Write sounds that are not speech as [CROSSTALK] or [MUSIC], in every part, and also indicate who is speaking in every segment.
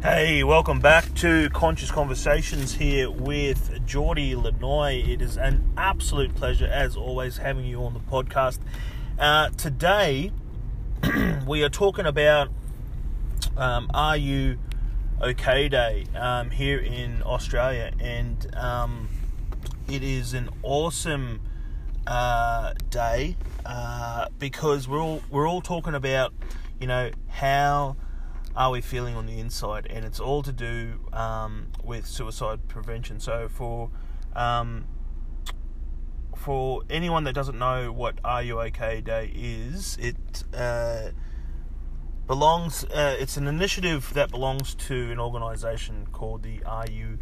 Speaker 1: Hey, welcome back to Conscious Conversations here with Geordie Lanoy. It is an absolute pleasure, as always, having you on the podcast. Uh, today, [CLEARS THROAT] we are talking about um, Are You OK Day um, here in Australia, and um, it is an awesome uh, day uh, because we're all we're all talking about you know how are we feeling on the inside, and it's all to do um, with suicide prevention. So for um, for anyone that doesn't know what Are You OK Day is, it uh, belongs. Uh, it's an initiative that belongs to an organisation called the Are You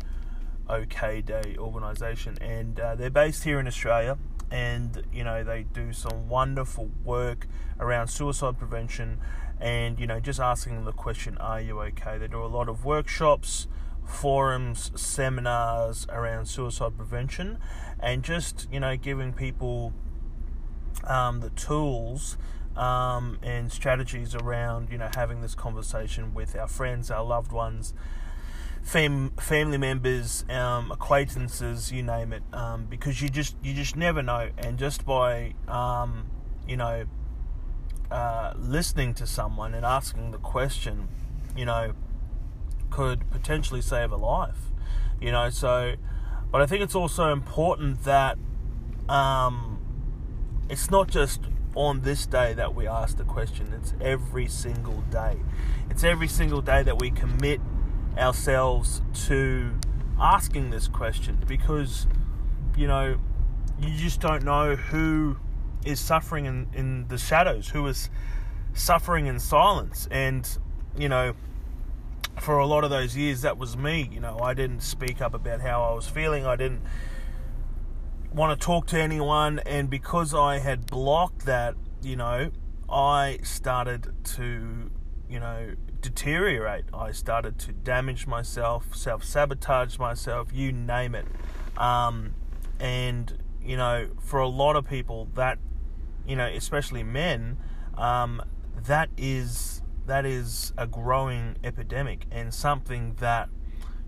Speaker 1: OK Day organisation, and uh, they're based here in Australia. And you know they do some wonderful work around suicide prevention and you know just asking the question are you okay? They do a lot of workshops forums seminars around suicide prevention and just you know giving people um, the tools um, and strategies around you know having this conversation with our friends our loved ones fam- family members um, acquaintances you name it um, because you just you just never know. And just by um, you know uh, listening to someone and asking the question, you know, could potentially save a life. You know, so, but I think it's also important that um, it's not just on this day that we ask the question, it's every single day. It's every single day that we commit ourselves to asking this question because, you know, you just don't know who is suffering in, in the shadows, who is suffering in silence. And, you know, for a lot of those years, that was me. You know, I didn't speak up about how I was feeling. I didn't want to talk to anyone. And because I had blocked that, you know, I started to, you know, deteriorate. I started to damage myself, self sabotage myself, you name it. Um, and, you know, for a lot of people, that you know, especially men, um, that is that is a growing epidemic and something that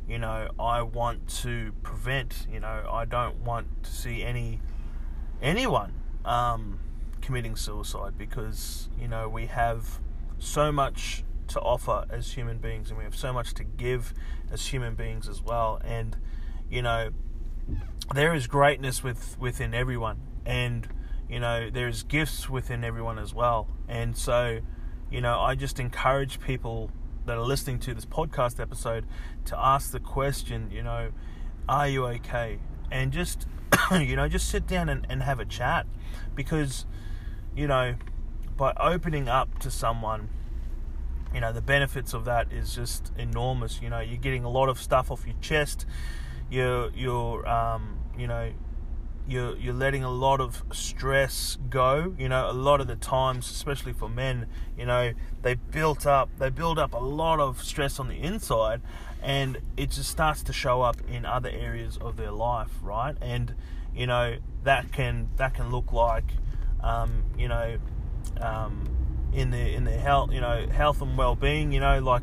Speaker 1: you know I want to prevent. You know, I don't want to see any anyone um, committing suicide because you know we have so much to offer as human beings and we have so much to give as human beings as well and you know there is greatness with within everyone and you know, there's gifts within everyone as well. And so, you know, I just encourage people that are listening to this podcast episode to ask the question, you know, are you okay? And just, [COUGHS] you know, just sit down and, and have a chat because, you know, by opening up to someone, you know, the benefits of that is just enormous. You know, you're getting a lot of stuff off your chest. You're, you're, um, you know, you're you're letting a lot of stress go. You know, a lot of the times, especially for men, you know, they built up they build up a lot of stress on the inside, and it just starts to show up in other areas of their life, right? And you know that can that can look like, um, you know, um, in their in their health, you know, health and well being. You know, like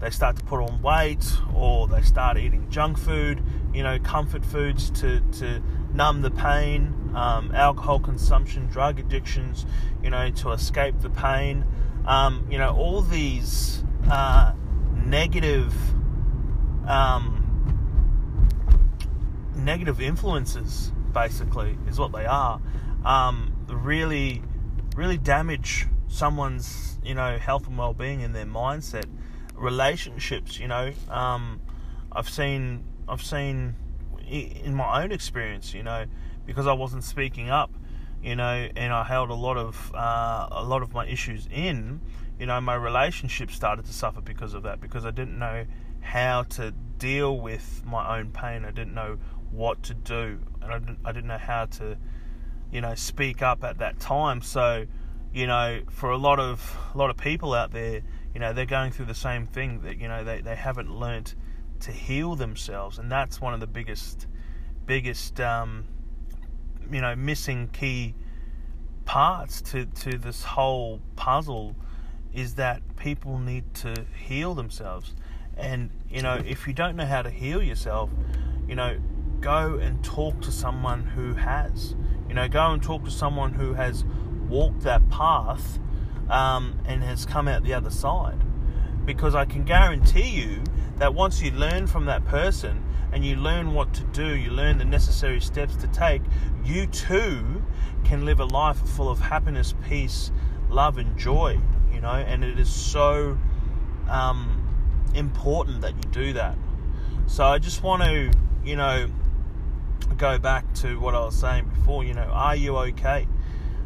Speaker 1: they start to put on weight or they start eating junk food, you know, comfort foods to, to numb the pain, um, alcohol consumption, drug addictions, you know, to escape the pain. Um, you know, all these uh, negative um, negative influences, basically, is what they are. Um, really, really damage someone's, you know, health and well-being and their mindset relationships. You know, um, I've seen I've seen in my own experience. You know, because I wasn't speaking up. You know, and I held a lot of uh, a lot of my issues in. You know, my relationship started to suffer because of that. Because I didn't know how to deal with my own pain. I didn't know what to do, and I didn't, I didn't know how to, you know, speak up at that time. So, you know, for a lot of a lot of people out there, you know they're going through the same thing that you know they, they haven't learnt to heal themselves and that's one of the biggest biggest um, you know missing key parts to, to this whole puzzle is that people need to heal themselves And, you know, if you don't know how to heal yourself, you know, go and talk to someone who has. You know, go and talk to someone who has walked that path um, and has come out the other side. Because I can guarantee you that once you learn from that person and you learn what to do, you learn the necessary steps to take, you too can live a life full of happiness, peace, love, and joy. You know, and it is so um, important that you do that. So I just want to, you know, go back to what I was saying before. You know, are you okay?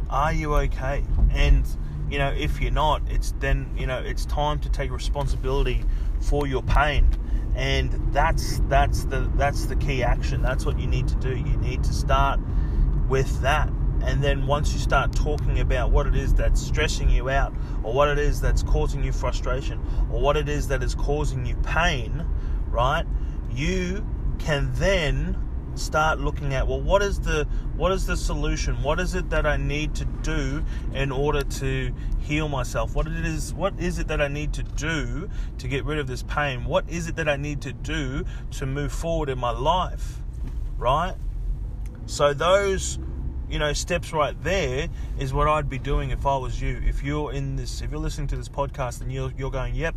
Speaker 1: Are you okay? And you know, if you're not, it's then you know it's time to take responsibility for your pain, and that's that's the that's the key action. That's what you need to do. You need to start with that. And then once you start talking about what it is that's stressing you out, or what it is that's causing you frustration, or what it is that is causing you pain, right? You can then start looking at well what is the what is the solution? What is it that i need to do in order to heal myself? What it is what is it that i need to do to get rid of this pain? What is it that i need to do to move forward in my life? Right? So those you know steps right there is what i'd be doing if i was you. If you're in this if you're listening to this podcast and you're, you're going yep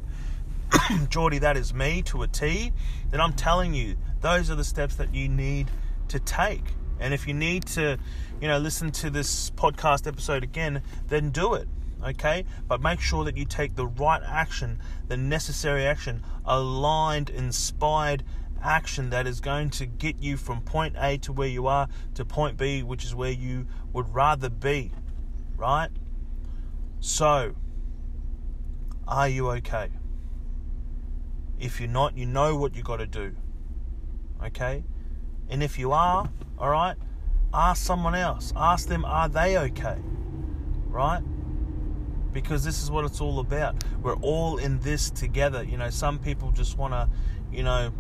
Speaker 1: [COUGHS] Geordie, that is me to a T, then I'm telling you, those are the steps that you need to take. And if you need to, you know, listen to this podcast episode again, then do it. Okay? But make sure that you take the right action, the necessary action, aligned, inspired action that is going to get you from point A to where you are to point B, which is where you would rather be. Right? So, are you okay? If you're not, you know what you got to do. Okay? And if you are, all right, ask someone else. Ask them, are they okay? Right? Because this is what it's all about. We're all in this together. You know, some people just want to, you know,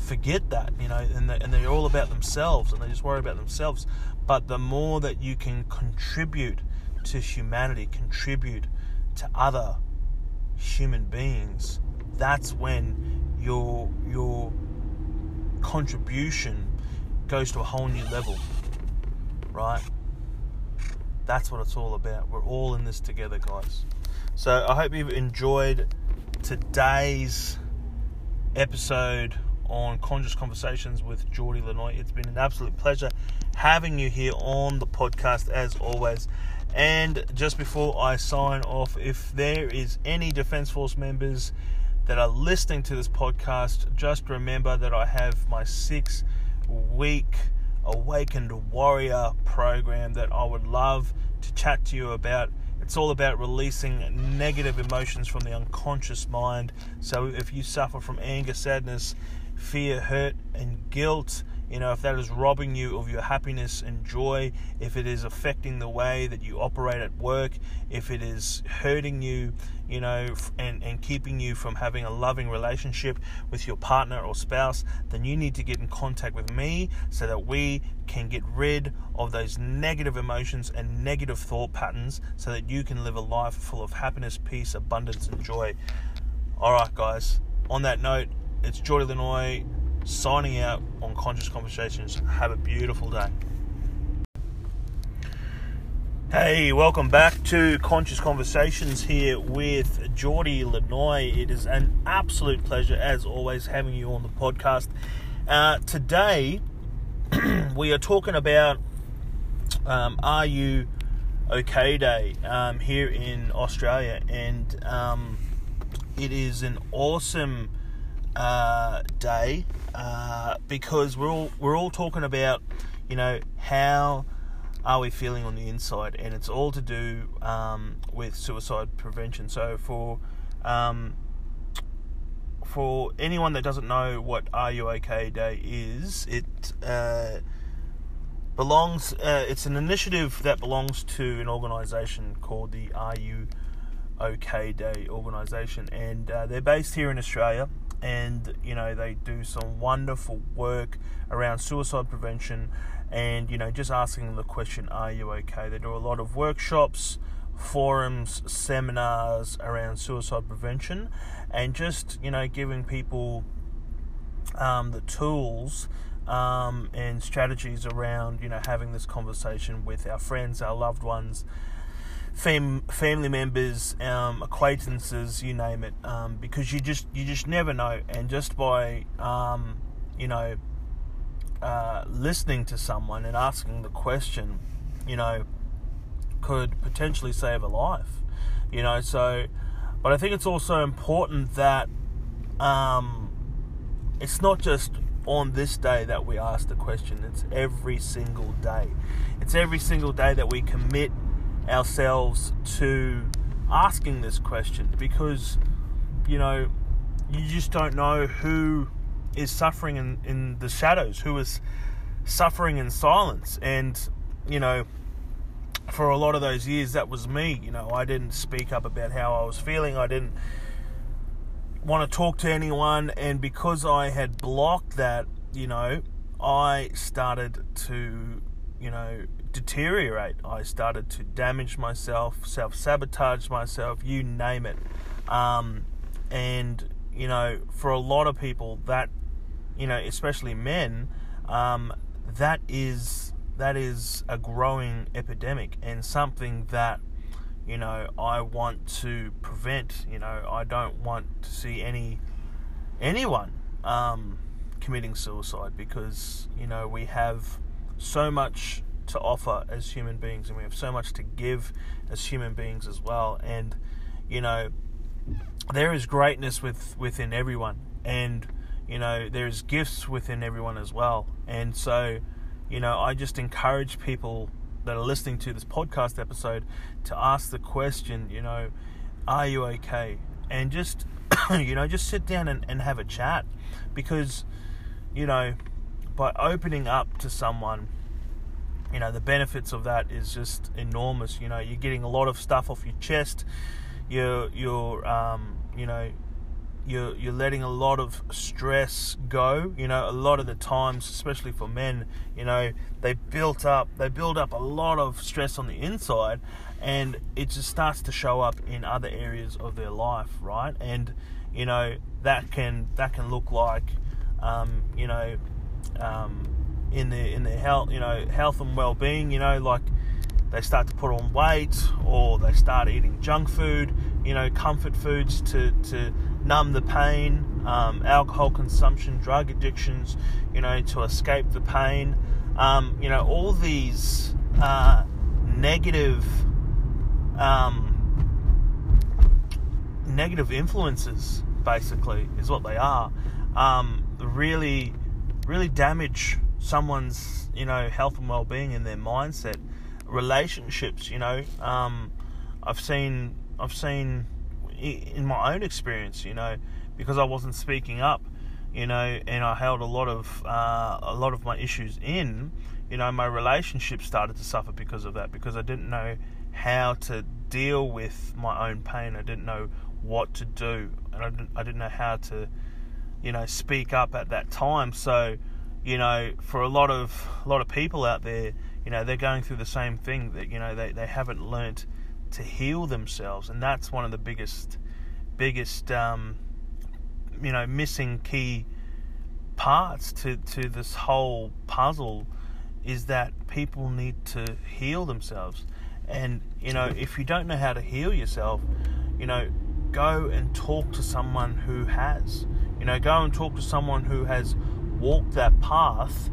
Speaker 1: forget that, you know, and, and they're all about themselves and they just worry about themselves. But the more that you can contribute to humanity, contribute to other human beings, that's when your your contribution goes to a whole new level, right? That's what it's all about. We're all in this together, guys. So I hope you've enjoyed today's episode on Conscious Conversations with Geordie Lanoy. It's been an absolute pleasure having you here on the podcast as always. And just before I sign off, if there is any Defence Force members that are listening to this podcast, just remember that I have my six week Awakened Warrior program that I would love to chat to you about. It's all about releasing negative emotions from the unconscious mind. So if you suffer from anger, sadness, fear, hurt, and guilt, you know, if that is robbing you of your happiness and joy, if it is affecting the way that you operate at work, if it is hurting you, you know, and, and keeping you from having a loving relationship with your partner or spouse, then you need to get in contact with me so that we can get rid of those negative emotions and negative thought patterns so that you can live a life full of happiness, peace, abundance, and joy. All right, guys, on that note, it's Geordie Lanoy signing out on Conscious Conversations. Have a beautiful day. Hey, welcome back to Conscious Conversations here with Geordie Lanoy. It is an absolute pleasure, as always, having you on the podcast. Uh, today, [CLEARS THROAT] we are talking about um, Are You OK Day um, here in Australia, and um, it is an awesome uh, day uh, because we're all we're all talking about you know how are we feeling on the inside, and it's all to do um, with suicide prevention. So for um, for anyone that doesn't know what Are You OK Day is, it uh, belongs. Uh, it's an initiative that belongs to an organisation called the Are You OK Day organisation, and uh, they're based here in Australia and you know they do some wonderful work around suicide prevention and you know just asking the question are you okay? They do a lot of workshops forums, seminars around suicide prevention, and just you know giving people um, the tools um, and strategies around you know having this conversation with our friends, our loved ones, fam- family members, um, acquaintances, you name it, um, because you just you just never know, and just by um, you know uh, listening to someone and asking the question, you know, could potentially save a life, you know. So, but I think it's also important that um, it's not just on this day that we ask the question. It's every single day. It's every single day that we commit ourselves to asking this question because, you know, you just don't know who is suffering in, in the shadows, who is suffering in silence. And, you know, for a lot of those years, that was me. You know, I didn't speak up about how I was feeling. I didn't want to talk to anyone. And because I had blocked that, you know, I started to, you know, deteriorate. I started to damage myself, self sabotage myself, you name it. Um, and, you know, for a lot of people, that, you know, especially men, um, that is that is a growing epidemic and something that you know I want to prevent. You know, I don't want to see any anyone um, committing suicide because you know we have so much to offer as human beings and we have so much to give as human beings as well. And you know there is greatness with within everyone and you know there's gifts within everyone as well. And so you know I just encourage people that are listening to this podcast episode to ask the question you know are you okay? And just [COUGHS] you know just sit down and, and have a chat because you know by opening up to someone you know the benefits of that is just enormous. You know you're getting a lot of stuff off your chest. You're you're um, you know you're you're letting a lot of stress go. You know a lot of the times especially for men you know they built up they build up a lot of stress on the inside and it just starts to show up in other areas of their life right? And you know that can that can look like um, you know um, in their in their health, you know, health and well-being. You know, like they start to put on weight or they start eating junk food. You know, comfort foods to to numb the pain. Um, alcohol consumption, drug addictions. You know, to escape the pain. Um, you know, all these uh, negative. Um, negative influences basically is what they are um, really really damage someone's you know health and well-being and their mindset. Relationships you know um, i've seen i've seen in my own experience you know because i wasn't speaking up you know and i held a lot of uh, a lot of my issues in you know my relationship started to suffer because of that because i didn't know how to deal with my own pain. I didn't know what to do and i didn't, I didn't know how to you know speak up at that time. So you know, for a lot of a lot of people out there, you know, they're going through the same thing that you know they, they haven't learnt to heal themselves, and that's one of the biggest biggest um, you know missing key parts to to this whole puzzle is that people need to heal themselves, and you know if you don't know how to heal yourself, you know, go and talk to someone who has. You know, go and talk to someone who has walked that path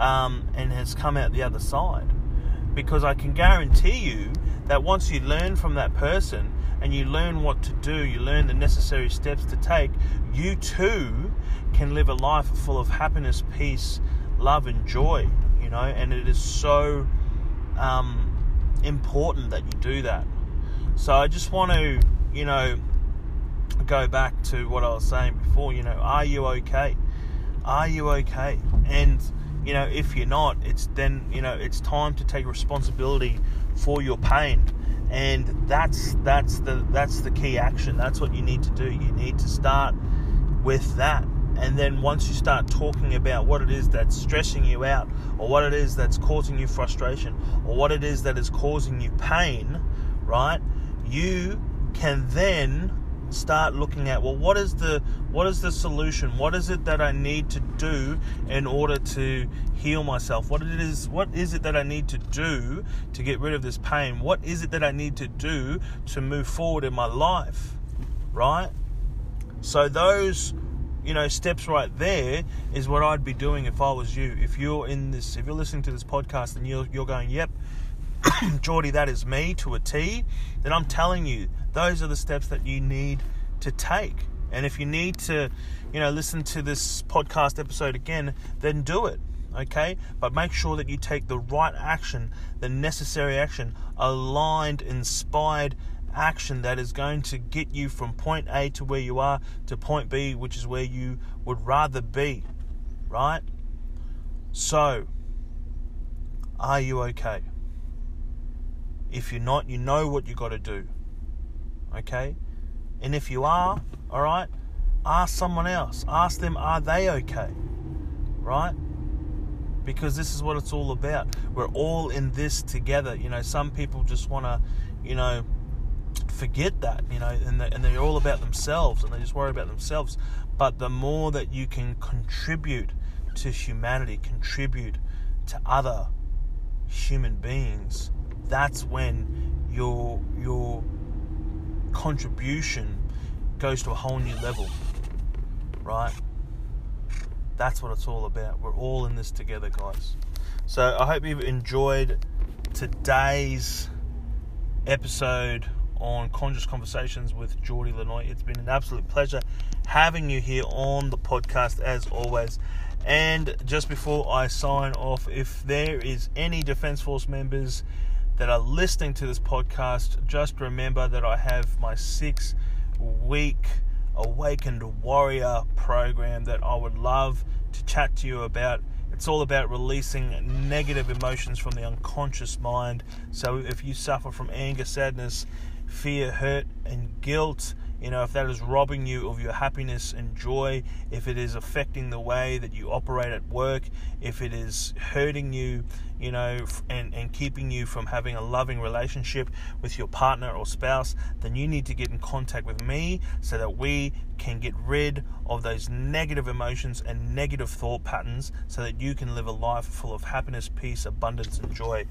Speaker 1: um, and has come out the other side. Because I can guarantee you that once you learn from that person and you learn what to do, you learn the necessary steps to take, you too can live a life full of happiness, peace, love, and joy. You know, and it is so um, important that you do that. So I just want to, you know, go back to what I was saying before. You know, are you okay? are you okay? And you know, if you're not, it's then you know it's time to take responsibility for your pain, and that's that's the that's the key action. That's what you need to do. You need to start with that, and then once you start talking about what it is that's stressing you out, or what it is that's causing you frustration, or what it is that is causing you pain, right? You can then start looking at well what is the what is the solution? What is it that i need to do in order to heal myself? What it is what is it that i need to do to get rid of this pain? What is it that i need to do to move forward in my life? Right? So those you know steps right there is what i'd be doing if i was you. If you're in this if you're listening to this podcast and you're, you're going yep [COUGHS] Geordie, that is me to a T, then I'm telling you, those are the steps that you need to take. And if you need to, you know, listen to this podcast episode again, then do it. Okay? But make sure that you take the right action, the necessary action, aligned, inspired action that is going to get you from point A to where you are to point B, which is where you would rather be. Right? So, are you okay? If you're not, you know what you got to do. Okay? And if you are, all right, ask someone else. Ask them, are they okay? Right? Because this is what it's all about. We're all in this together. You know, some people just want to, you know, forget that, you know, and, they, and they're all about themselves and they just worry about themselves. But the more that you can contribute to humanity, contribute to other human beings, that's when your your contribution goes to a whole new level, right? That's what it's all about. We're all in this together, guys. So I hope you've enjoyed today's episode on Conscious Conversations with Geordie Lanoy. It's been an absolute pleasure having you here on the podcast as always. And just before I sign off, if there is any Defence Force members that are listening to this podcast, just remember that I have my six week Awakened Warrior program that I would love to chat to you about. It's all about releasing negative emotions from the unconscious mind. So if you suffer from anger, sadness, fear, hurt, and guilt, you know, if that is robbing you of your happiness and joy, if it is affecting the way that you operate at work, if it is hurting you, you know, and, and keeping you from having a loving relationship with your partner or spouse, then you need to get in contact with me so that we can get rid of those negative emotions and negative thought patterns so that you can live a life full of happiness, peace, abundance, and joy.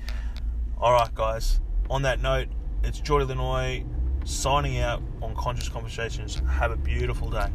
Speaker 1: All right, guys. On that note, it's Geordie Lanoy signing out on Conscious Conversations. Have a beautiful day.